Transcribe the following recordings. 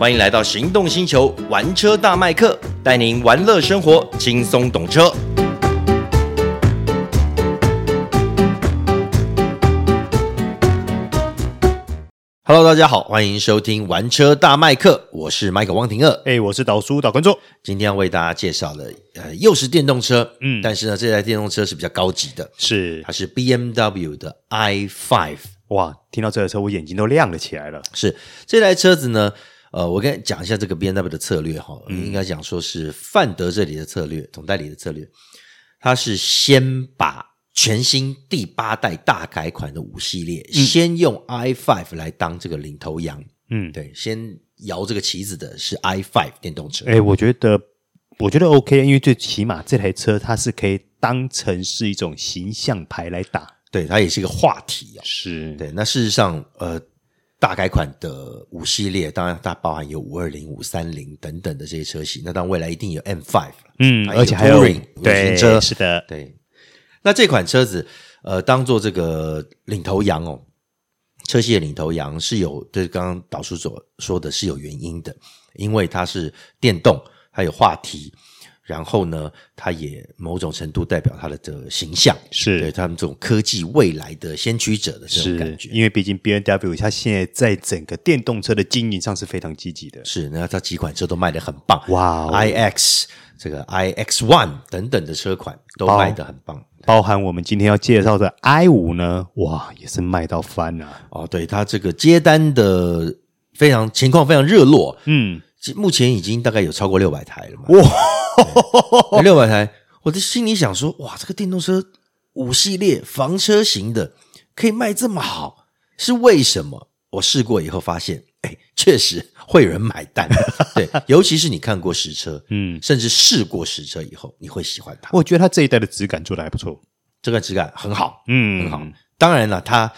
欢迎来到行动星球玩车大麦克，带您玩乐生活，轻松懂车。Hello，大家好，欢迎收听玩车大麦克，我是麦克汪廷二，哎，我是导叔导观众，今天要为大家介绍的，呃，又是电动车，嗯，但是呢，这台电动车是比较高级的，是，它是 BMW 的 i5，哇，听到这台车，我眼睛都亮了起来了，是这台车子呢。呃，我跟你讲一下这个 B N W 的策略哈，嗯、应该讲说是范德这里的策略，总代理的策略，他是先把全新第八代大改款的五系列，嗯、先用 i five 来当这个领头羊，嗯，对，先摇这个旗子的是 i five 电动车。哎，我觉得我觉得 OK，因为最起码这台车它是可以当成是一种形象牌来打，对，它也是一个话题啊、哦，是对。那事实上，呃。大改款的五系列，当然它包含有五二零、五三零等等的这些车型。那当然未来一定有 M Five，嗯，而且还有 Touring 对车，是的，对。那这款车子，呃，当做这个领头羊哦，车系的领头羊是有，对刚刚导叔所说的是有原因的，因为它是电动，它有话题。然后呢，它也某种程度代表它的这个形象，是对他们这种科技未来的先驱者的这种感觉。因为毕竟 B N W 它现在在整个电动车的经营上是非常积极的。是，那它几款车都卖得很棒，哇、哦、，iX 这个 iX One 等等的车款都卖得很棒，包，包含我们今天要介绍的 i 五呢，哇，也是卖到翻了。哦，对，它这个接单的非常情况非常热络，嗯，目前已经大概有超过六百台了嘛，哇。六百台，我的心里想说，哇，这个电动车五系列房车型的可以卖这么好，是为什么？我试过以后发现，哎，确实会有人买单。对，尤其是你看过实车，嗯，甚至试过实车以后，你会喜欢它。我觉得它这一代的质感做的还不错，这个质感很好，嗯，很好。当然了，它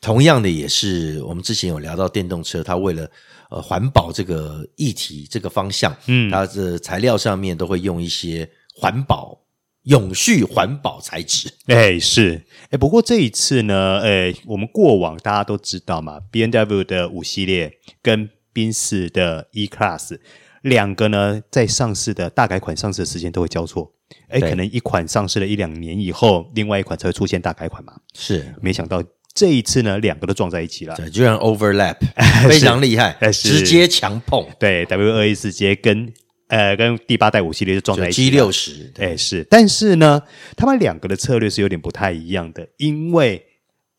同样的也是我们之前有聊到电动车，它为了。呃，环保这个议题这个方向，嗯，它的材料上面都会用一些环保、永续环保材质。哎，是，哎，不过这一次呢，哎，我们过往大家都知道嘛，BMW 的五系列跟宾士的 E Class 两个呢，在上市的大改款上市的时间都会交错，哎，可能一款上市了一两年以后，另外一款才会出现大改款嘛。是，没想到。这一次呢，两个都撞在一起了，对，居然 overlap，非常厉害，直接强碰。对，W 二一直接跟呃跟第八代五系列就撞在一起。G 六十，哎是，但是呢，他们两个的策略是有点不太一样的，因为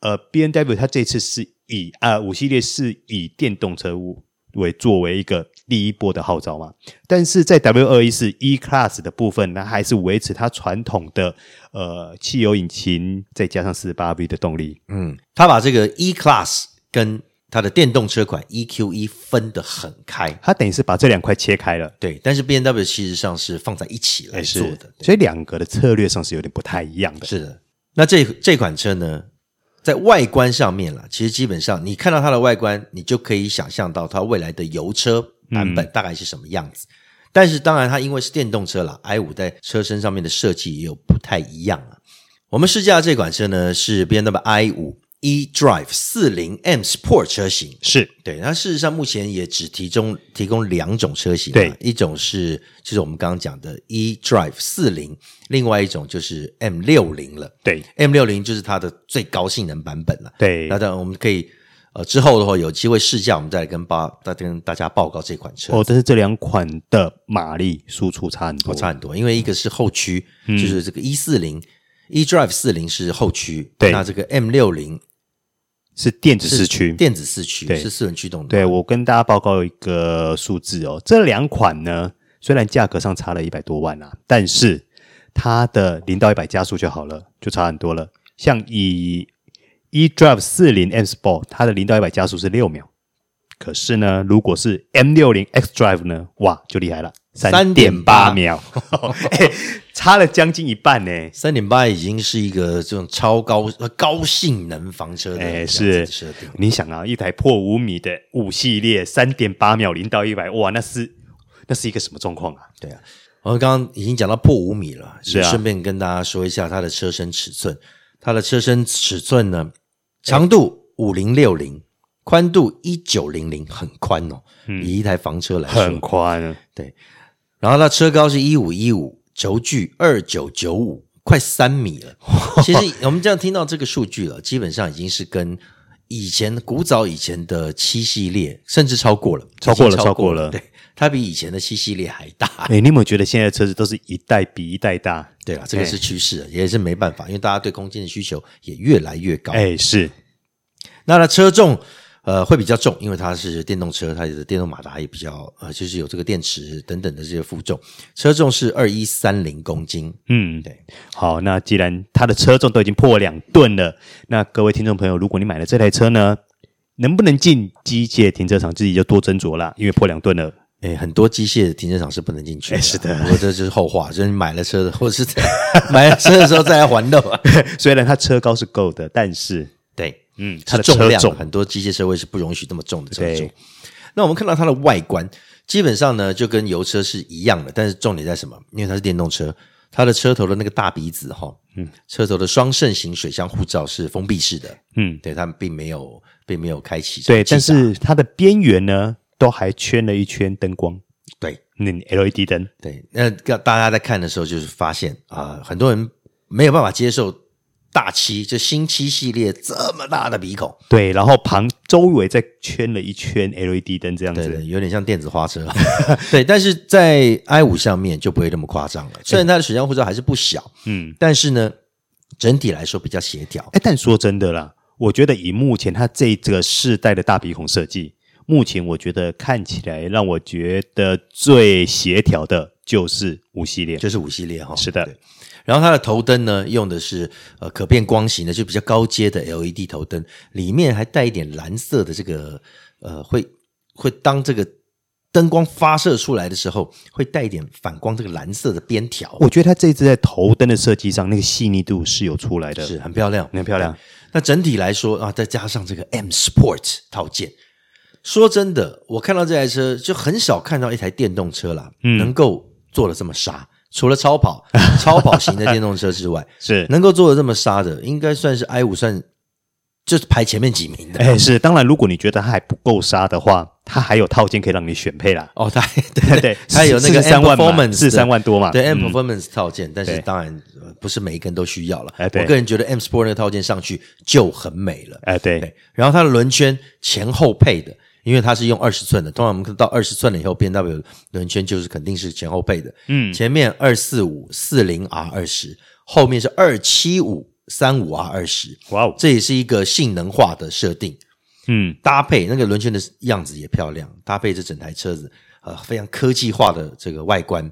呃 B N W 它这次是以啊、呃、五系列是以电动车物为作为一个。第一波的号召嘛，但是在 W 二一四 E Class 的部分那，还是维持它传统的呃汽油引擎，再加上四十八 V 的动力。嗯，它把这个 E Class 跟它的电动车款 EQE 分得很开，它等于是把这两块切开了。对，但是 BMW 其实上是放在一起来做的，所以两个的策略上是有点不太一样的。是的，那这这款车呢？在外观上面啦，其实基本上你看到它的外观，你就可以想象到它未来的油车版本大概是什么样子。嗯、但是当然，它因为是电动车啦 i 五在车身上面的设计也有不太一样啊。我们试驾的这款车呢是 BMW i 五。eDrive 四零 M Sport 车型。是。对，那事实上目前也只提供提供两种车型，对，一种是就是我们刚刚讲的 eDrive 四零，另外一种就是 M 六零了，对，M 六零就是它的最高性能版本了，对，那当然我们可以呃之后的话有机会试驾，我们再来跟报再跟大家报告这款车哦，但是这两款的马力输出差很多，差很多，因为一个是后驱，嗯、就是这个一四零 eDrive 四零是后驱，对，那这个 M 六零。是电子四驱，电子四驱，对，是四轮驱动的。对，我跟大家报告一个数字哦，这两款呢，虽然价格上差了一百多万啊，但是它的零到一百加速就好了，就差很多了。像以 eDrive 四零 M Sport，它的零到一百加速是六秒，可是呢，如果是 M 六零 xDrive 呢，哇，就厉害了。三点八秒，欸，差了将近一半呢。三点八已经是一个这种超高高性能房车的，哎，是设定。你想啊，一台破五米的五系列，三点八秒零到一百，哇，那是那是一个什么状况啊？对啊，我们刚刚已经讲到破五米了，是啊。顺便跟大家说一下它的车身尺寸，它的车身尺寸呢，长度五零六零，宽度一九零零，很宽哦，嗯、以一台房车来说很宽。对，然后它车高是一五一五，轴距二九九五，快三米了。其实我们这样听到这个数据了，基本上已经是跟以前古早以前的七系列甚至超过了，超过了，超过了。对，它比以前的七系列还大。哎，你有没有觉得现在的车子都是一代比一代大？对啊，这个是趋势，也是没办法，因为大家对空间的需求也越来越高。哎，是。那它车重。呃，会比较重，因为它是电动车，它的电动马达也比较呃，就是有这个电池等等的这些负重，车重是二一三零公斤。嗯，对。好，那既然它的车重都已经破两吨了，那各位听众朋友，如果你买了这台车呢，能不能进机械停车场，自己就多斟酌啦，因为破两吨了。诶，很多机械停车场是不能进去是的，不过这就是后话，就是你买了车的，或者是 买了车的时候再来还的。虽然它车高是够的，但是 对。嗯，它的重量很多机械车位是不容许这么重的车重。那我们看到它的外观，基本上呢就跟油车是一样的，但是重点在什么？因为它是电动车，它的车头的那个大鼻子哈，嗯，车头的双肾型水箱护罩是封闭式的，嗯，对，它们并没有并没有开启，对，但是它的边缘呢都还圈了一圈灯光，对，那 LED 灯，对，那大家在看的时候就是发现啊、呃，很多人没有办法接受。大七，就新七系列这么大的鼻孔，对，然后旁周围再圈了一圈 LED 灯，这样子，对，有点像电子花车。对，但是在 i 五上面就不会那么夸张了。虽然它的水箱护罩还是不小，嗯，但是呢，整体来说比较协调。哎，但说真的啦，我觉得以目前它这个世代的大鼻孔设计，目前我觉得看起来让我觉得最协调的就是五系列，就是五系列哈。是的。然后它的头灯呢，用的是呃可变光型的，就比较高阶的 LED 头灯，里面还带一点蓝色的这个呃，会会当这个灯光发射出来的时候，会带一点反光，这个蓝色的边条。我觉得它这一次在头灯的设计上，那个细腻度是有出来的，是很漂亮，很漂亮。那整体来说啊，再加上这个 M Sport 套件，说真的，我看到这台车就很少看到一台电动车啦，嗯，能够做的这么杀。除了超跑、超跑型的电动车之外，是能够做的这么杀的，应该算是 i 五算就是排前面几名的。哎，是当然，如果你觉得它还不够杀的话，它还有套件可以让你选配啦。哦，它对 对，它有那个三万嘛，是三万多嘛？对，M Performance 套件，但是当然不是每一根都需要了。哎我个人觉得 M Sport 那个套件上去就很美了。哎，对。然后它的轮圈前后配的。因为它是用二十寸的，通常我们看到二十寸了以后，BMW 轮圈就是肯定是前后配的。嗯，前面二四五四零 R 二十，后面是二七五三五 R 二十。哇哦，这也是一个性能化的设定。嗯，搭配那个轮圈的样子也漂亮，搭配这整台车子，呃，非常科技化的这个外观，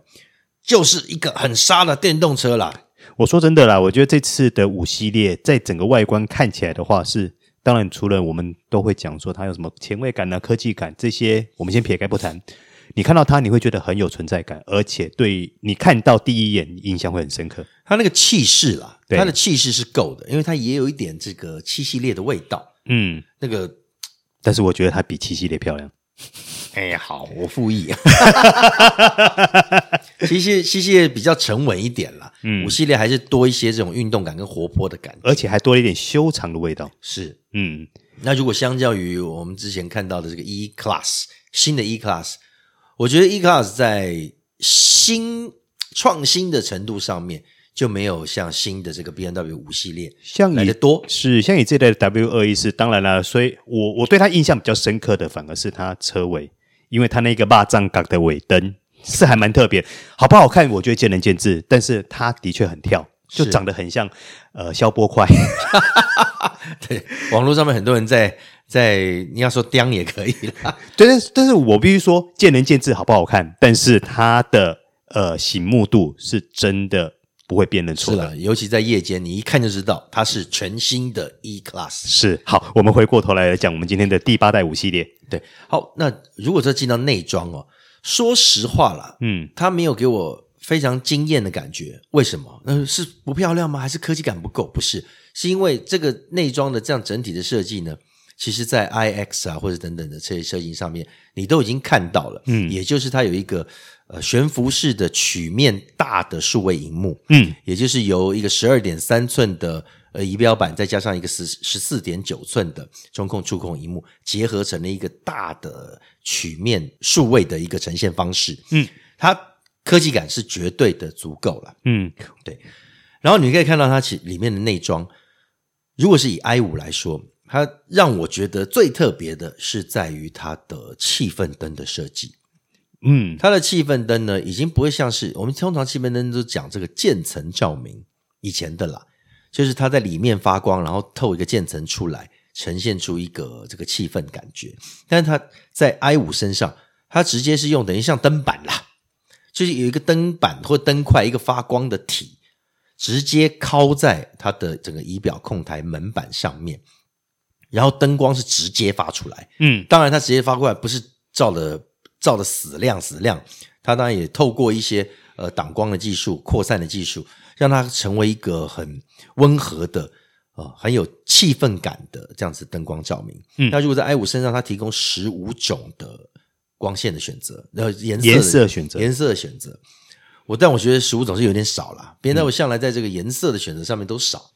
就是一个很杀的电动车啦。我说真的啦，我觉得这次的五系列在整个外观看起来的话是。当然，除了我们都会讲说它有什么前卫感啊、科技感这些，我们先撇开不谈。你看到它，你会觉得很有存在感，而且对你看到第一眼印象会很深刻。它那个气势啦，它的气势是够的，因为它也有一点这个七系列的味道。嗯，那个，但是我觉得它比七系列漂亮。哎呀，好，我附议。七系七系列比较沉稳一点啦，嗯，五系列还是多一些这种运动感跟活泼的感觉，而且还多了一点修长的味道。是，嗯，那如果相较于我们之前看到的这个 E Class 新的 E Class，我觉得 E Class 在新创新的程度上面就没有像新的这个 BMW 五系列像来的多。是，像你这代的 W 二一四，当然了，所以我我对它印象比较深刻的，反而是它车尾，因为它那个霸占港的尾灯。是还蛮特别，好不好看？我觉得见仁见智，但是它的确很跳，就长得很像呃消波块。对，网络上面很多人在在你要说钉也可以啦。但是但是我必须说见仁见智，好不好看？但是它的呃醒目度是真的不会辨认出来，尤其在夜间，你一看就知道它是全新的 E Class。是，好，我们回过头来，来讲我们今天的第八代五系列。对，好，那如果说进到内装哦。说实话啦，嗯，它没有给我非常惊艳的感觉。为什么？呃，是不漂亮吗？还是科技感不够？不是，是因为这个内装的这样整体的设计呢，其实，在 iX 啊或者等等的这些车型上面，你都已经看到了。嗯，也就是它有一个呃悬浮式的曲面大的数位荧幕，嗯，也就是由一个十二点三寸的呃仪表板，再加上一个十十四点九寸的中控触控荧幕，结合成了一个大的曲面数位的一个呈现方式。嗯，它科技感是绝对的足够了。嗯，对。然后你可以看到它其里面的内装，如果是以 i 五来说。它让我觉得最特别的是在于它的气氛灯的设计，嗯，它的气氛灯呢，已经不会像是我们通常气氛灯都讲这个渐层照明以前的啦，就是它在里面发光，然后透一个渐层出来，呈现出一个这个气氛感觉。但是它在 i 五身上，它直接是用等于像灯板啦，就是有一个灯板或灯块，一个发光的体，直接靠在它的整个仪表控台门板上面。然后灯光是直接发出来，嗯，当然它直接发过来不是照的照的死亮死亮，它当然也透过一些呃挡光的技术、扩散的技术，让它成为一个很温和的啊、呃、很有气氛感的这样子灯光照明。嗯，那如果在 i 五身上，它提供十五种的光线的选择，然后颜色颜色选择颜色的选择，我但我觉得十五种是有点少了，别人我向来在这个颜色的选择上面都少。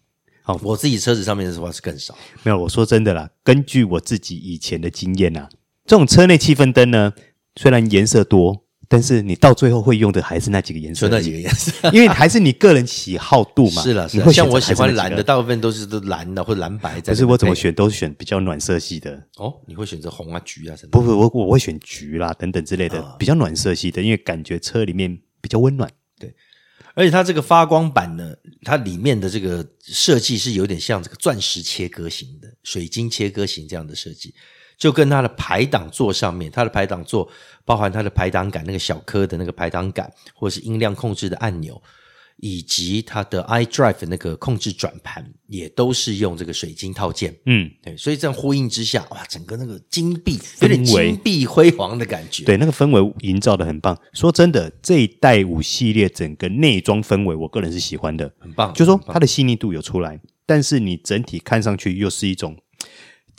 好，我自己车子上面的话是更少。没有，我说真的啦，根据我自己以前的经验啊，这种车内气氛灯呢，虽然颜色多，但是你到最后会用的还是那几个颜色，就那几个颜色，因为还是你个人喜好度嘛。是了，是了，像我喜欢蓝的，大部分都是都蓝的或者蓝白。可是我怎么选都是选比较暖色系的。哦，你会选择红啊、橘啊什么？不不，我我会选橘啦等等之类的，哦、比较暖色系的，因为感觉车里面比较温暖。对。而且它这个发光板呢，它里面的这个设计是有点像这个钻石切割型的、水晶切割型这样的设计，就跟它的排档座上面，它的排档座包含它的排档杆那个小颗的那个排档杆，或者是音量控制的按钮。以及它的 iDrive 那个控制转盘也都是用这个水晶套件，嗯，对，所以这样呼应之下，哇，整个那个金碧有点金碧辉煌的感觉，对，那个氛围营造的很棒。说真的，这一代五系列整个内装氛围，我个人是喜欢的，很棒。就说它的细腻度有出来，但是你整体看上去又是一种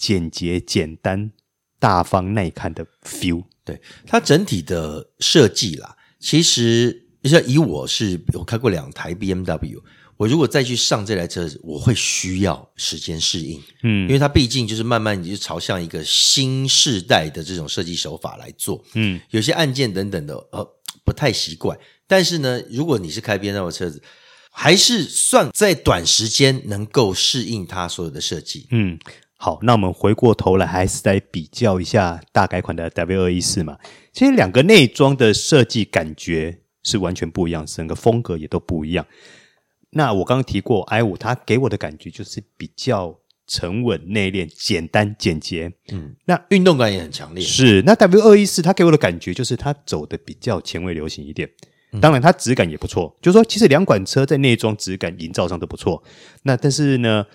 简洁、简单、大方、耐看的 feel。对，它整体的设计啦，其实。就像以我是有开过两台 BMW，我如果再去上这台车子，我会需要时间适应，嗯，因为它毕竟就是慢慢你就朝向一个新世代的这种设计手法来做，嗯，有些按键等等的呃不太习惯，但是呢，如果你是开 BMW 的车子，还是算在短时间能够适应它所有的设计，嗯，好，那我们回过头来还是再比较一下大改款的 W 二一四嘛，其实两个内装的设计感觉。是完全不一样，整个风格也都不一样。那我刚刚提过 i 五它给我的感觉就是比较沉稳、内敛、简单、简洁。嗯，那运动感也很强烈。是，那 W 二一四它给我的感觉就是它走的比较前卫、流行一点。当然，它质感也不错。就是说，其实两款车在内装质感营造上都不错。那但是呢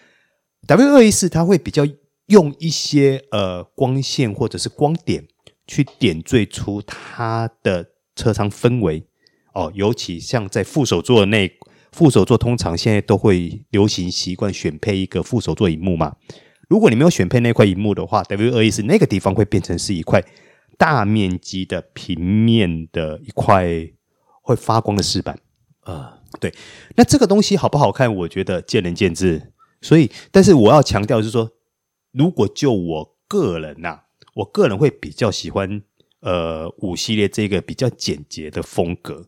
，W214 它会比较用一些呃光线或者是光点去点缀出它的车舱氛围。哦，尤其像在副手座那，副手座通常现在都会流行习惯选配一个副手座荧幕嘛。如果你没有选配那块荧幕的话，W 二一四那个地方会变成是一块大面积的平面的一块会发光的饰板啊。对，那这个东西好不好看？我觉得见仁见智。所以，但是我要强调就是说，如果就我个人呐、啊，我个人会比较喜欢呃五系列这个比较简洁的风格。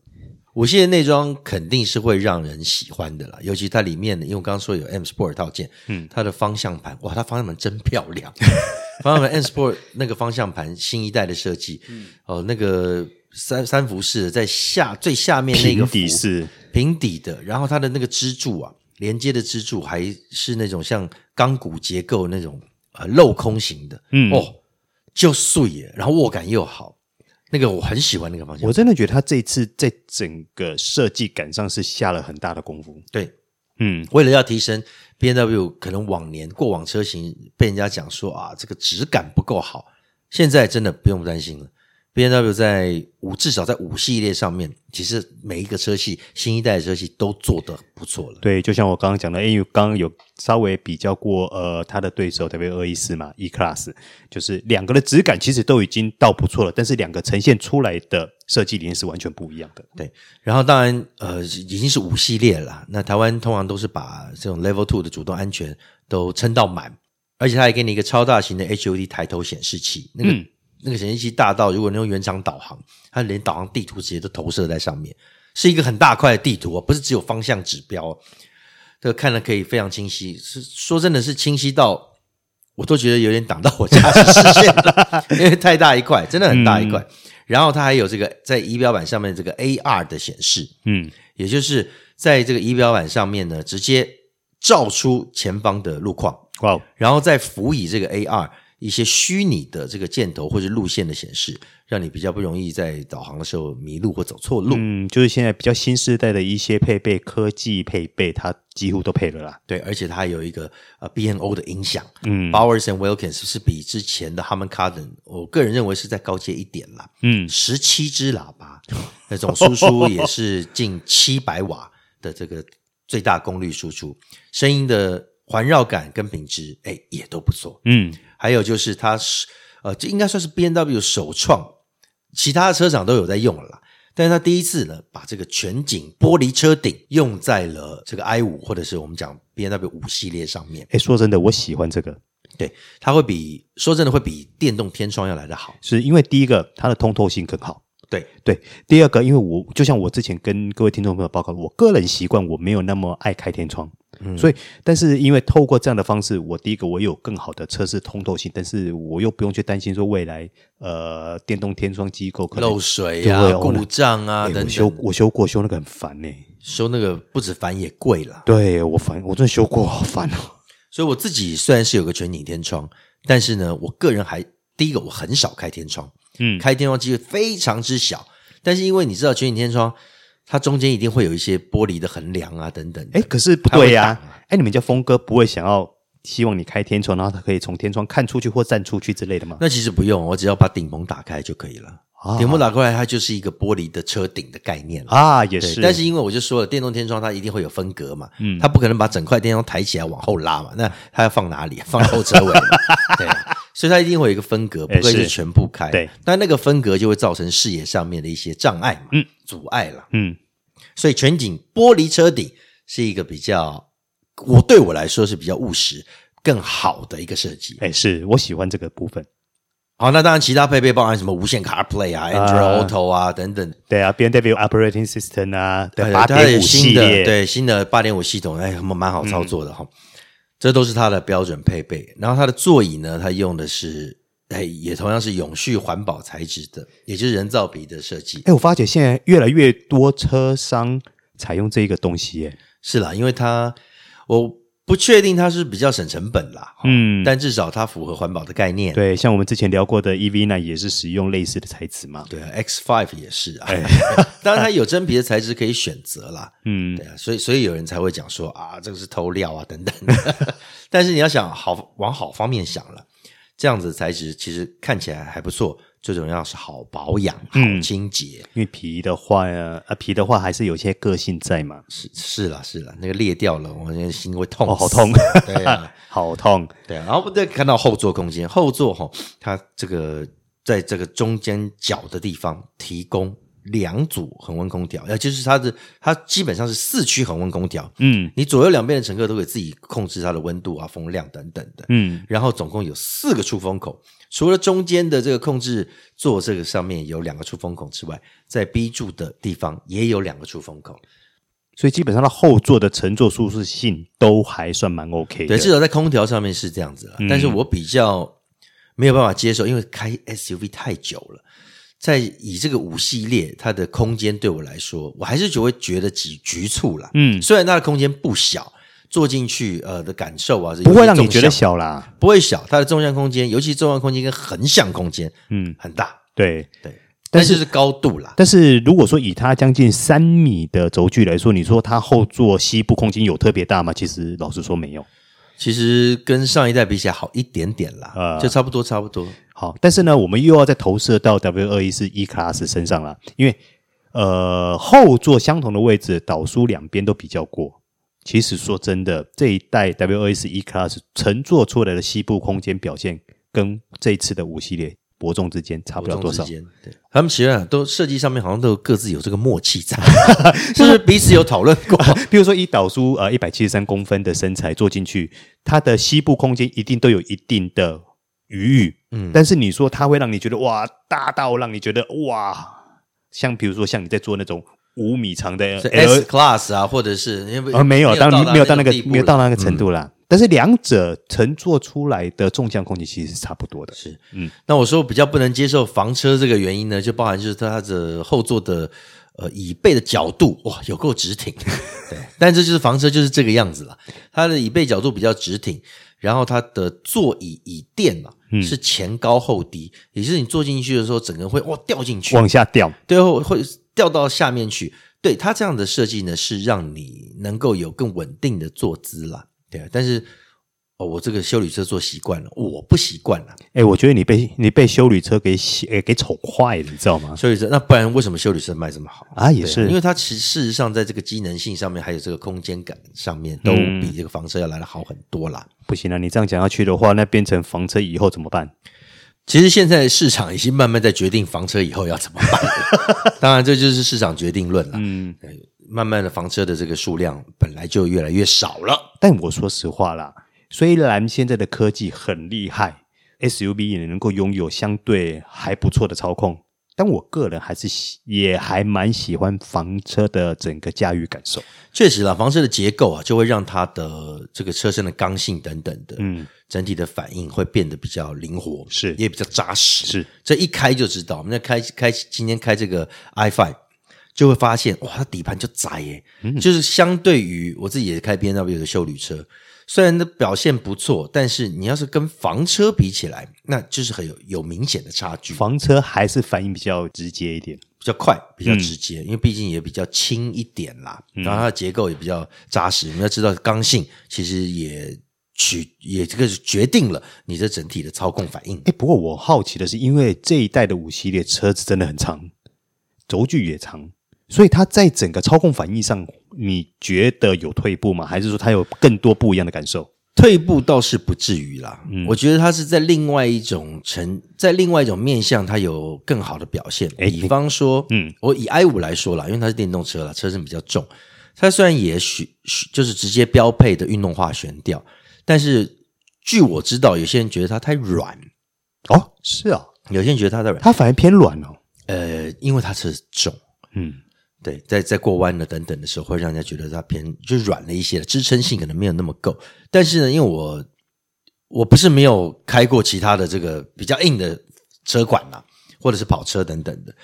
五系列内装肯定是会让人喜欢的啦，尤其它里面的，因为我刚刚说有 M Sport 套件，嗯，它的方向盘，哇，它方向盘真漂亮，方向盘 M Sport 那个方向盘新一代的设计，嗯，哦，那个三三幅式的在下最下面那个平底是平底的，然后它的那个支柱啊，连接的支柱还是那种像钢骨结构那种呃镂空型的，嗯，哦，就碎耶，然后握感又好。那个我很喜欢那个方向，我真的觉得他这一次在整个设计感上是下了很大的功夫。对，嗯，为了要提升 BMW，可能往年过往车型被人家讲说啊，这个质感不够好，现在真的不用担心了。BMW 在五至少在五系列上面，其实每一个车系新一代的车系都做得不错了。对，就像我刚刚讲的，因为刚刚有稍微比较过，呃，它的对手特别二一四嘛，E Class，就是两个的质感其实都已经到不错了，但是两个呈现出来的设计理念是完全不一样的。对，然后当然，呃，已经是五系列了。那台湾通常都是把这种 Level Two 的主动安全都撑到满，而且它还给你一个超大型的 HUD 抬头显示器，那个。嗯那个显示器大到，如果你用原厂导航，它连导航地图直接都投射在上面，是一个很大块的地图啊，不是只有方向指标，这个看了可以非常清晰。是说真的是清晰到，我都觉得有点挡到我驾驶视线了，因为太大一块，真的很大一块。嗯、然后它还有这个在仪表板上面这个 AR 的显示，嗯，也就是在这个仪表板上面呢，直接照出前方的路况，哇，然后再辅以这个 AR。一些虚拟的这个箭头或者路线的显示，让你比较不容易在导航的时候迷路或走错路。嗯，就是现在比较新时代的一些配备，科技配备它几乎都配了啦。对，而且它有一个呃 B N O 的音响，嗯，Bowers and Wilkins 是比之前的 Harman Kardon，我个人认为是在高阶一点啦。嗯，十七支喇叭，那种输出也是近七百瓦的这个最大功率输出，声音的环绕感跟品质，哎，也都不错。嗯。还有就是，它是呃，这应该算是 B N W 首创，其他的车厂都有在用了啦。但是它第一次呢，把这个全景玻璃车顶用在了这个 i 五或者是我们讲 B N W 五系列上面。哎，说真的，我喜欢这个，对，它会比说真的会比电动天窗要来得好，是因为第一个它的通透性更好。对对，第二个，因为我就像我之前跟各位听众朋友报告，我个人习惯我没有那么爱开天窗。嗯，所以，但是因为透过这样的方式，我第一个我有更好的测试通透性，但是我又不用去担心说未来呃电动天窗机构可能漏水啊、故障啊等等。我修我修过，修那个很烦呢、欸，修那个不止烦也贵了。对我烦，我真的修过，好烦哦。所以我自己虽然是有个全景天窗，但是呢，我个人还第一个我很少开天窗，嗯，开天窗机会非常之小，但是因为你知道全景天窗。它中间一定会有一些玻璃的横梁啊，等等。哎，可是不对呀、啊！哎，你们家峰哥不会想要希望你开天窗，然后他可以从天窗看出去或站出去之类的吗？那其实不用，我只要把顶棚打开就可以了。啊、顶棚打开来，它就是一个玻璃的车顶的概念啊，也是。但是因为我就说了，电动天窗它一定会有分隔嘛，嗯，它不可能把整块天窗抬起来往后拉嘛，那它要放哪里？放后车尾。所以它一定会有一个分隔，不会是全部开。对，但那个分隔就会造成视野上面的一些障碍嘛，嗯，阻碍了，嗯。所以全景玻璃车顶是一个比较，我对我来说是比较务实、更好的一个设计。哎，是我喜欢这个部分。好，那当然其他配备包含什么无线 CarPlay 啊、Android Auto 啊等等。对啊，BMW Operating System 啊，对，八点五系列，对新的八点五系统，哎，蛮好操作的哈。这都是它的标准配备。然后它的座椅呢，它用的是。哎，也同样是永续环保材质的，也就是人造皮的设计。哎，我发觉现在越来越多车商采用这个东西，耶，是啦，因为它我不确定它是比较省成本啦，嗯，但至少它符合环保的概念。对，像我们之前聊过的 EV 呢也是使用类似的材质嘛。对啊，X5 也是啊。哎、当然，它有真皮的材质可以选择啦。嗯，对啊，所以所以有人才会讲说啊，这个是偷料啊等等。但是你要想好往好方面想了。这样子的材质其实看起来还不错，最重要是好保养、好清洁。因为皮的话呀，啊皮的话还是有些个性在嘛。是是啦是啦，那个裂掉了，我那个心会痛。哦，好痛，对啊，好痛，对啊。然后再看到后座空间，后座哈，它这个在这个中间角的地方提供。两组恒温空调，也就是它的，它基本上是四驱恒温空调。嗯，你左右两边的乘客都可以自己控制它的温度啊、风量等等的。嗯，然后总共有四个出风口，除了中间的这个控制座这个上面有两个出风口之外，在 B 柱的地方也有两个出风口，所以基本上它后座的乘坐舒适性都还算蛮 OK 的。对，至少在空调上面是这样子了。嗯，但是我比较没有办法接受，因为开 SUV 太久了。在以这个五系列，它的空间对我来说，我还是就会觉得局局促啦。嗯，虽然它的空间不小，坐进去呃的感受啊，不会让你觉得小啦，不会小。它的纵向空间，尤其纵向空间跟横向空间，嗯，很大。对对，但是是高度啦。但是如果说以它将近三米的轴距来说，你说它后座膝部空间有特别大吗？其实老实说没有。其实跟上一代比起来好一点点啦，呃，就差不多差不多。好，但是呢，我们又要再投射到 W 二一四 E Class 身上了，因为呃后座相同的位置，导数两边都比较过。其实说真的，这一代 W 二一四 E Class 乘坐出来的膝部空间表现，跟这一次的五系列。伯仲之间差不了多少，对，他们其实都设计上面好像都各自有这个默契在，就是彼此有讨论过。比如说以导书呃一百七十三公分的身材坐进去，它的膝部空间一定都有一定的余裕，嗯，但是你说它会让你觉得哇大到让你觉得哇，像比如说像你在做那种五米长的 S Class 啊，或者是呃没有，当然没有到那个没有到那个程度啦。嗯但是两者乘坐出来的纵向空间其实是差不多的，是，嗯，那我说比较不能接受房车这个原因呢，就包含就是它的后座的呃椅背的角度哇有够直挺，对，但这就是房车就是这个样子了，它的椅背角度比较直挺，然后它的座椅椅垫嘛、嗯、是前高后低，也就是你坐进去的时候整个会哇掉进去，往下掉，对，会会掉到下面去，对，它这样的设计呢是让你能够有更稳定的坐姿啦。对啊，但是哦，我这个修理车做习惯了，我不习惯了。哎，我觉得你被你被修理车给洗，诶给宠坏了，你知道吗？休旅车，那不然为什么修理车卖这么好啊？也是，因为它其实事实上在这个机能性上面，还有这个空间感上面，都比这个房车要来的好很多啦。嗯、不行了，你这样讲下去的话，那变成房车以后怎么办？其实现在市场已经慢慢在决定房车以后要怎么办。当然，这就是市场决定论了。嗯。慢慢的，房车的这个数量本来就越来越少了。但我说实话啦，虽然现在的科技很厉害，SUV 也能够拥有相对还不错的操控，但我个人还是喜也还蛮喜欢房车的整个驾驭感受。确实啦，房车的结构啊，就会让它的这个车身的刚性等等的，嗯，整体的反应会变得比较灵活，是也比较扎实。是，这一开就知道，我们在开开今天开这个 i5。就会发现，哇，它底盘就窄耶，嗯、就是相对于我自己也是开 BMW 的修旅车，虽然的表现不错，但是你要是跟房车比起来，那就是很有有明显的差距。房车还是反应比较直接一点，比较快，比较直接，嗯、因为毕竟也比较轻一点啦，嗯、然后它的结构也比较扎实。我们要知道，刚性其实也取也这个决定了你这整体的操控反应。哎，不过我好奇的是，因为这一代的五系列车子真的很长，轴距也长。所以它在整个操控反应上，你觉得有退步吗？还是说它有更多不一样的感受？退步倒是不至于啦，嗯，我觉得它是在另外一种层，在另外一种面向，它有更好的表现。诶，比方说，嗯，我以 i 五来说啦，因为它是电动车啦，车身比较重，它虽然也许就是直接标配的运动化悬吊，但是据我知道，有些人觉得它太软。哦，是啊，有些人觉得它太软，它反而偏软哦。呃，因为它车子重，嗯。对，在在过弯的等等的时候，会让人家觉得它偏就软了一些，支撑性可能没有那么够。但是呢，因为我我不是没有开过其他的这个比较硬的车款啦，或者是跑车等等的，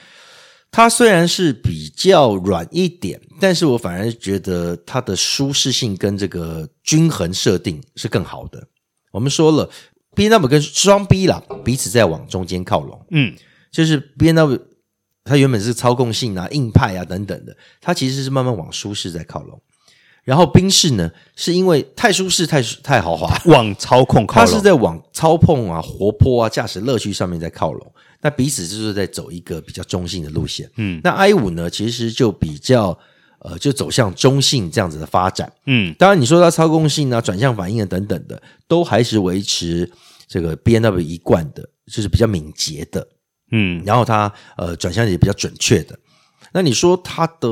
它虽然是比较软一点，但是我反而觉得它的舒适性跟这个均衡设定是更好的。我们说了，BMW 跟双 B 啦，彼此在往中间靠拢，嗯，就是 BMW。它原本是操控性啊、硬派啊等等的，它其实是慢慢往舒适在靠拢。然后宾士呢，是因为太舒适、太太豪华，往操控靠拢。它是在往操控啊、活泼啊、驾驶乐趣上面在靠拢。那彼此就是在走一个比较中性的路线。嗯，那 i 五呢，其实就比较呃，就走向中性这样子的发展。嗯，当然你说它操控性啊、转向反应啊等等的，都还是维持这个 BMW 一贯的，就是比较敏捷的。嗯，然后它呃转向也比较准确的。那你说它的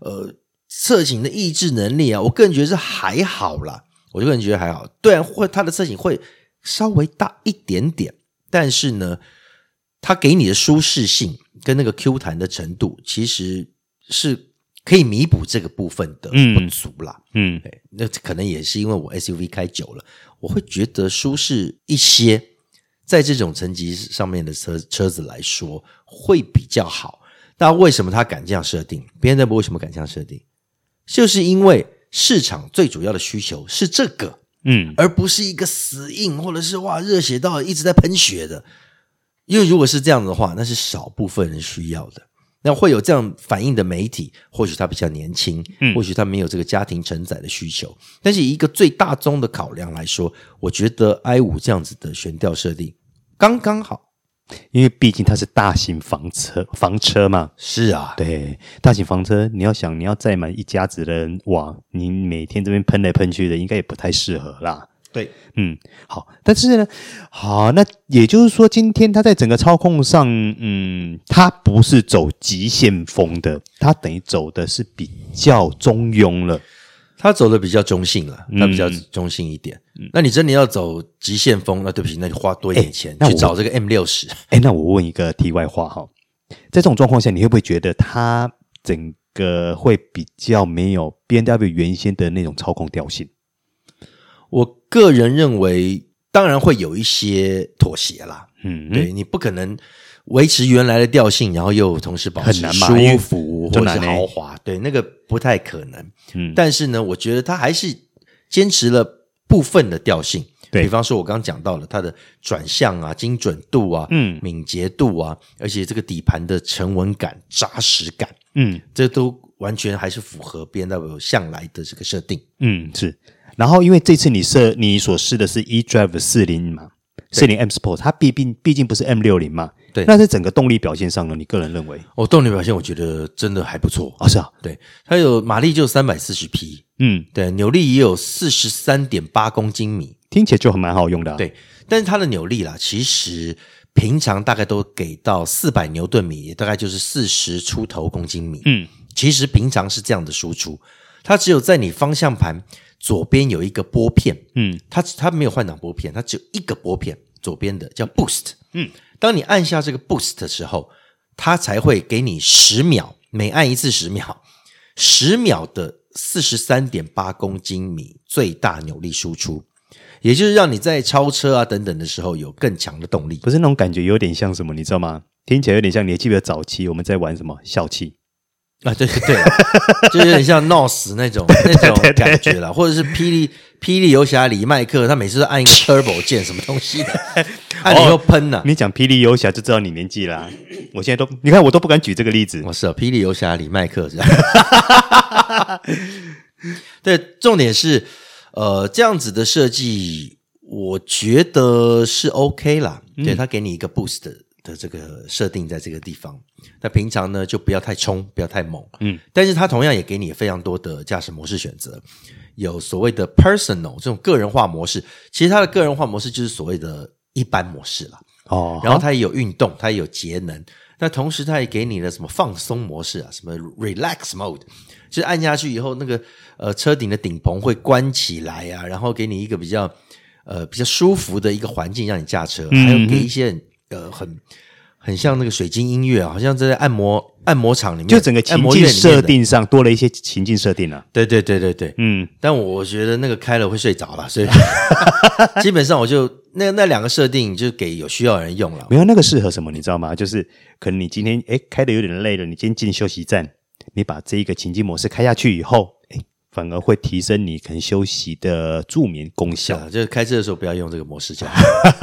呃侧倾的抑制能力啊，我个人觉得是还好啦。我个人觉得还好，对啊，会它的侧倾会稍微大一点点，但是呢，它给你的舒适性跟那个 Q 弹的程度，其实是可以弥补这个部分的不足啦。嗯，嗯，那可能也是因为我 SUV 开久了，我会觉得舒适一些。在这种层级上面的车车子来说，会比较好。那为什么他敢这样设定？BMW 为什么敢这样设定？就是因为市场最主要的需求是这个，嗯，而不是一个死硬或者是哇热血到一直在喷血的。因为如果是这样的话，那是少部分人需要的。那会有这样反应的媒体，或许他比较年轻，嗯，或许他没有这个家庭承载的需求。但是以一个最大宗的考量来说，我觉得 i 五这样子的悬吊设定刚刚好，因为毕竟它是大型房车，房车嘛。是啊，对，大型房车，你要想你要载满一家子的人，哇，你每天这边喷来喷去的，应该也不太适合啦。对，嗯，好，但是呢，好，那也就是说，今天它在整个操控上，嗯，它不是走极限风的，它等于走的是比较中庸了。他走的比较中性了，他比较中性一点。嗯、那你真的要走极限风，那对不起，那就花多一点钱去找这个 M 六十。哎，那我问一个题外话哈，在这种状况下，你会不会觉得它整个会比较没有 B N W 原先的那种操控调性？我个人认为，当然会有一些妥协啦。嗯，对，你不可能。维持原来的调性，然后又同时保持舒服或者是豪华，对，那个不太可能。嗯，但是呢，我觉得它还是坚持了部分的调性。对，比方说，我刚刚讲到了它的转向啊、精准度啊、嗯、敏捷度啊，而且这个底盘的沉稳感、扎实感，嗯，这都完全还是符合 BMW 向来的这个设定。嗯，是。然后，因为这次你设你所试的是 eDrive 四零嘛，四零 M Sport，它毕竟毕竟不是 M 六零嘛。对，那在整个动力表现上呢？你个人认为？哦，动力表现我觉得真的还不错啊、哦！是啊，对，它有马力就三百四十匹，嗯，对，扭力也有四十三点八公斤米，听起来就很蛮好用的、啊。对，但是它的扭力啦，其实平常大概都给到四百牛顿米，也大概就是四十出头公斤米。嗯，其实平常是这样的输出，它只有在你方向盘左边有一个拨片，嗯，它它没有换挡拨片，它只有一个拨片，左边的叫 Boost，嗯。当你按下这个 boost 的时候，它才会给你十秒，每按一次十秒，十秒的四十三点八公斤米最大扭力输出，也就是让你在超车啊等等的时候有更强的动力。不是那种感觉，有点像什么，你知道吗？听起来有点像，你还记得早期我们在玩什么小气？啊，对对对，就有点像闹死那种那种感觉啦，或者是霹雳霹雳游侠里麦克，他每次都按一个 turbo 键，什么东西的，按你又喷呢、啊哦。你讲霹雳游侠就知道你年纪啦、啊。我现在都，你看我都不敢举这个例子。我是啊，霹雳游侠里麦克这样。对，重点是呃这样子的设计，我觉得是 OK 啦。嗯、对他给你一个 boost。的这个设定在这个地方，那平常呢就不要太冲，不要太猛，嗯，但是它同样也给你非常多的驾驶模式选择，有所谓的 personal 这种个人化模式，其实它的个人化模式就是所谓的一般模式了，哦，然后它也有运动，它也有节能，那同时它也给你了什么放松模式啊，什么 relax mode，就是按下去以后，那个呃车顶的顶棚会关起来啊，然后给你一个比较呃比较舒服的一个环境让你驾车，还有给一些。呃，很很像那个水晶音乐啊，好像在按摩按摩场里面，就整个情境设定上多了一些情境设定了。对对对对对，嗯，但我觉得那个开了会睡着了，所以 基本上我就那那两个设定就给有需要的人用了。没有那个适合什么，你知道吗？就是可能你今天哎开的有点累了，你今天进休息站，你把这一个情境模式开下去以后，诶反而会提升你可能休息的助眠功效。啊、就是开车的时候不要用这个模式这样。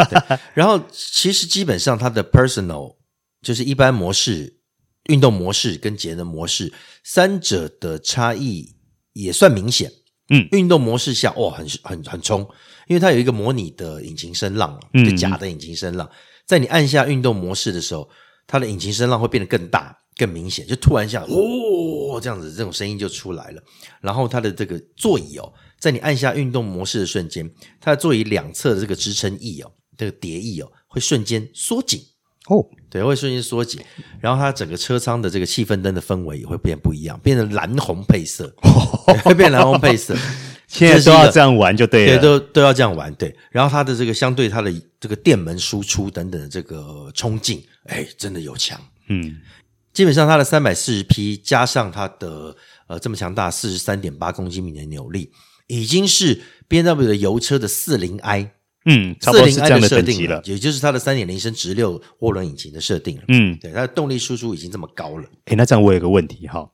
然后其实基本上它的 personal 就是一般模式、运动模式跟节能模式三者的差异也算明显。嗯，运动模式下哇很很很冲，因为它有一个模拟的引擎声浪，就假的引擎声浪，在你按下运动模式的时候，它的引擎声浪会变得更大。更明显，就突然像哦这样子，这种声音就出来了。然后它的这个座椅哦，在你按下运动模式的瞬间，它的座椅两侧的这个支撑翼哦，这个碟翼哦，会瞬间缩紧哦，对，会瞬间缩紧。然后它整个车舱的这个气氛灯的氛围也会变不一样，变成蓝红配色，会变蓝红配色。现在都要这样玩就对了，对，都都要这样玩，对。然后它的这个相对它的这个电门输出等等的这个冲劲，哎，真的有强，嗯。基本上它的三百四十匹加上它的呃这么强大四十三点八公斤米的扭力，已经是 BMW 的油车的四零 i，嗯，四零 i 的设定了，也就是它的三点零升直六涡轮引擎的设定了，嗯，对，它的动力输出已经这么高了。诶，那这样我有个问题哈，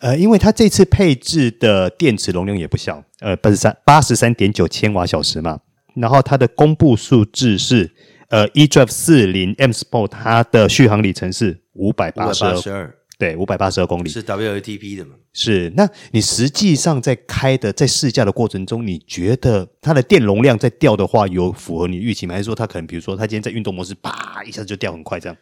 呃，因为它这次配置的电池容量也不小，呃，八十三八十三点九千瓦小时嘛，然后它的公布数字是呃 eDrive 四零 M Sport 它的续航里程是。五百八十二，对，五百八十二公里是 WLTP 的嘛？是。那你实际上在开的在试驾的过程中，你觉得它的电容量在掉的话，有符合你预期吗？还是说它可能比如说它今天在运动模式，啪一下子就掉很快这样？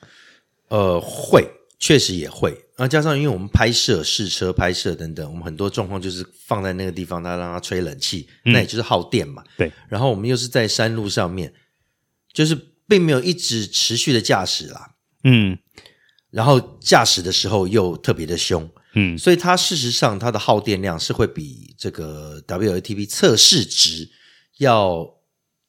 呃，会，确实也会。然后加上因为我们拍摄试车拍摄等等，我们很多状况就是放在那个地方，它让它吹冷气，嗯、那也就是耗电嘛。对。然后我们又是在山路上面，就是并没有一直持续的驾驶啦。嗯。然后驾驶的时候又特别的凶，嗯，所以它事实上它的耗电量是会比这个 WLTP 测试值要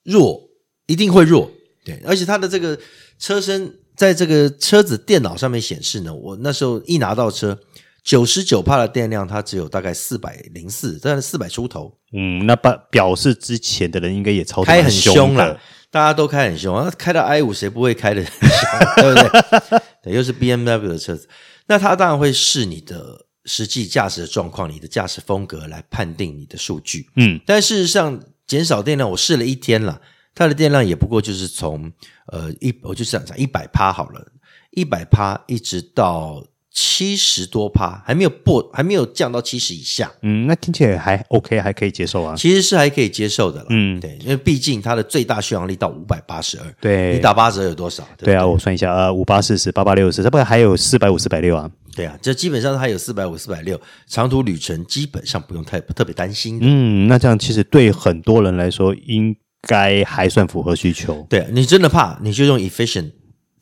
弱，一定会弱，对，而且它的这个车身在这个车子电脑上面显示呢，我那时候一拿到车，九十九帕的电量，它只有大概四百零四，大概四百出头，嗯，那表表示之前的人应该也超开很凶了。大家都开很凶啊，开到 i 五谁不会开的很凶，对不对？对，又是 BMW 的车子，那它当然会视你的实际驾驶的状况、你的驾驶风格来判定你的数据。嗯，但事实上减少电量，我试了一天了，它的电量也不过就是从呃一，我就想讲一百趴好了，一百趴一直到。七十多趴还没有破，还没有降到七十以下。嗯，那听起来还 OK，还可以接受啊。其实是还可以接受的了。嗯，对，因为毕竟它的最大续航力到五百八十二。对，你打八折有多少？对，对啊，我算一下啊，五八四十，八八六十，它不还有四百五、四百六啊？对啊，这基本上它有四百五、四百六，长途旅程基本上不用太特别担心。嗯，那这样其实对很多人来说应该还算符合需求。对，你真的怕，你就用 efficient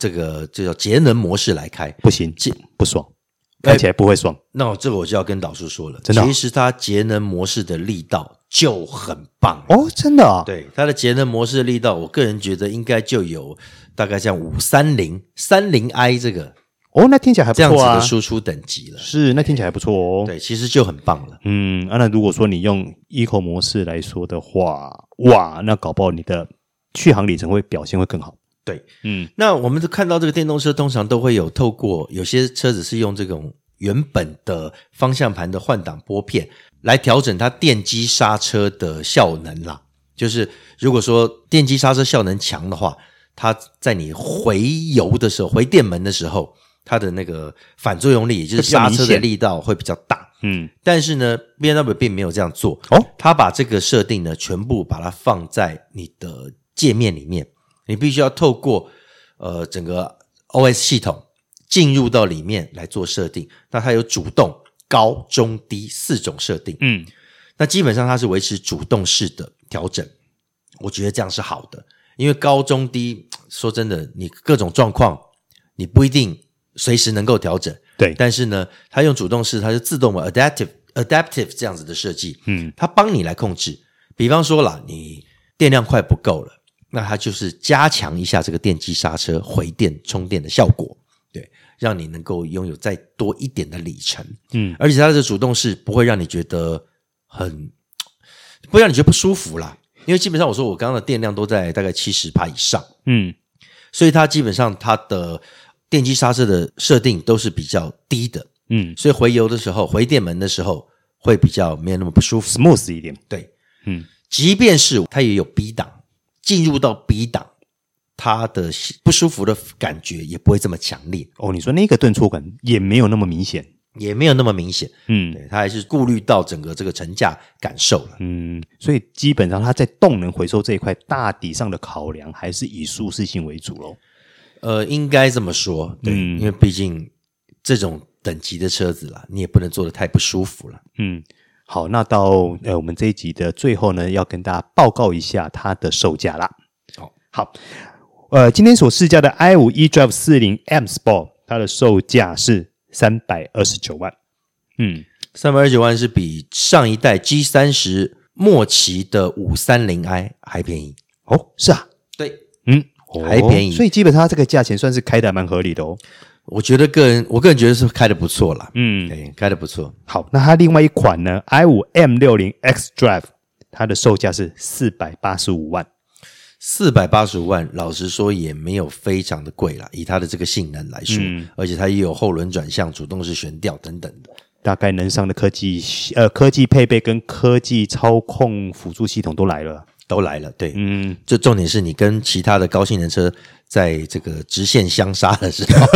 这个这叫节能模式来开，不行，不爽。开起来不会爽，那这个我就要跟导叔说了。真的，其实它节能模式的力道就很棒哦，真的啊。对，它的节能模式的力道，我个人觉得应该就有大概像五三零三零 i 这个哦，那听起来还不错啊，这样子的输出等级了。是，那听起来还不错哦。对，其实就很棒了。嗯，啊，那如果说你用 Eco 模式来说的话，哇，那搞不好你的续航里程会表现会更好。对，嗯，那我们都看到这个电动车通常都会有透过有些车子是用这种原本的方向盘的换挡拨片来调整它电机刹车的效能啦。就是如果说电机刹车效能强的话，它在你回油的时候、回电门的时候，它的那个反作用力，也就是刹车的力道会比较大。嗯，但是呢，BMW 并没有这样做哦，它把这个设定呢全部把它放在你的界面里面。你必须要透过呃整个 OS 系统进入到里面来做设定。那它有主动、高、中、低四种设定。嗯，那基本上它是维持主动式的调整。我觉得这样是好的，因为高中低说真的，你各种状况你不一定随时能够调整。对，但是呢，它用主动式，它是自动的 adaptive adaptive 这样子的设计。嗯，它帮你来控制。比方说啦，你电量快不够了。那它就是加强一下这个电机刹车回电充电的效果，对，让你能够拥有再多一点的里程，嗯，而且它的主动式不会让你觉得很，不会让你觉得不舒服啦，因为基本上我说我刚刚的电量都在大概七十帕以上，嗯，所以它基本上它的电机刹车的设定都是比较低的，嗯，所以回油的时候回电门的时候会比较没有那么不舒服，smooth 一点，对，嗯，即便是它也有 B 档。进入到 B 档，它的不舒服的感觉也不会这么强烈哦。你说那个顿挫感也没有那么明显，也没有那么明显。嗯，对，它还是顾虑到整个这个乘驾感受了。嗯，所以基本上它在动能回收这一块大体上的考量还是以舒适性为主喽。呃，应该这么说，对，嗯，因为毕竟这种等级的车子啦，你也不能做得太不舒服了。嗯。好，那到呃我们这一集的最后呢，要跟大家报告一下它的售价啦。好，好，呃，今天所试驾的 i 五 eDrive 四零 M Sport，它的售价是三百二十九万。嗯，三百二十九万是比上一代 G 三十末期的五三零 i 还便宜哦。是啊，对，嗯，还便宜，所以基本上它这个价钱算是开的蛮合理的哦。我觉得个人，我个人觉得是开的不错啦。嗯，对，开的不错。好，那它另外一款呢，i 五 M 六零 X Drive，它的售价是四百八十五万。四百八十五万，老实说也没有非常的贵啦，以它的这个性能来说，嗯、而且它也有后轮转向、主动式悬吊等等的，大概能上的科技呃科技配备跟科技操控辅助系统都来了。都来了。对，嗯，就重点是你跟其他的高性能车在这个直线相杀的时候，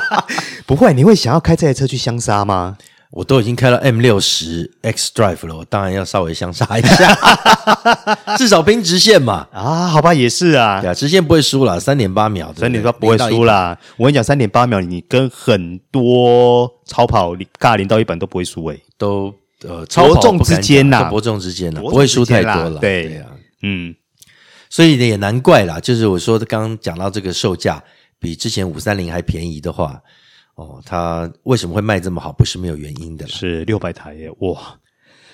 不会，你会想要开这台车去相杀吗？我都已经开了 M 六十 X Drive 了，我当然要稍微相杀一下，至少拼直线嘛。啊，好吧，也是啊，对啊，直线不会输了，三点八秒，三点八不会输啦。我跟你讲，三点八秒，你跟很多超跑尬零到一百都不会输诶、欸，都呃，伯仲之间呐、啊，伯仲之间呐、啊，不会输太多了。对，呀啊，嗯，所以呢也难怪啦，就是我说刚刚讲到这个售价比之前五三零还便宜的话。哦，它为什么会卖这么好？不是没有原因的。是六百台耶，哇，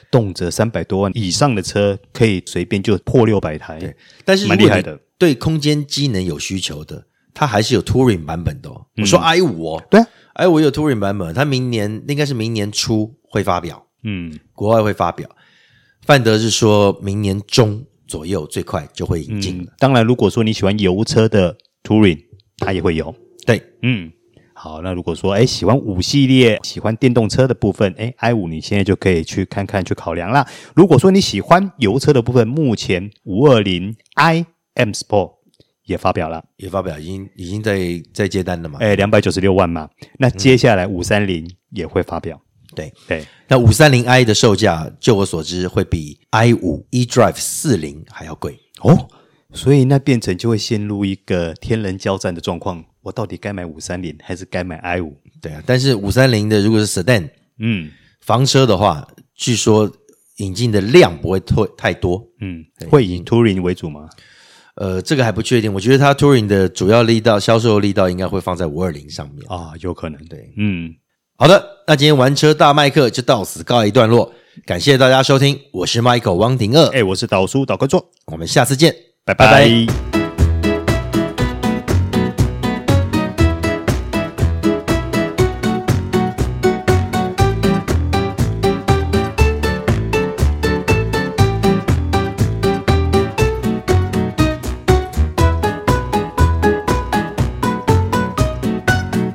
动辄三百多万以上的车可以随便就破六百台。对，但是蛮厉害的。对空间机能有需求的，它还是有 Touring 版本的哦。嗯、我说 i 五哦，对，i 五有 Touring 版本，它明年应该是明年初会发表，嗯，国外会发表。范德是说明年中左右最快就会引进了、嗯。当然，如果说你喜欢油车的 Touring，它也会有。对，嗯。好，那如果说哎喜欢五系列，喜欢电动车的部分，哎 i 五你现在就可以去看看去考量啦。如果说你喜欢油车的部分，目前五二零 i M Sport 也发表了，也发表，已经已经在在接单了嘛？哎，两百九十六万嘛。那接下来五三零也会发表，嗯、对对。那五三零 i 的售价，就我所知会比 i 五 e Drive 四零还要贵哦，所以那变成就会陷入一个天人交战的状况。我到底该买五三零还是该买 i 五？对啊，但是五三零的如果是 sedan，嗯，房车的话，据说引进的量不会太太多，嗯，会以 touring 为主吗？呃，这个还不确定。我觉得它 touring 的主要力道、销售力道应该会放在五二零上面啊，有可能。对，嗯，好的，那今天玩车大麦克就到此告一段落，感谢大家收听，我是 Michael 汪廷二，哎，我是导叔导哥座，我们下次见，拜拜。拜拜。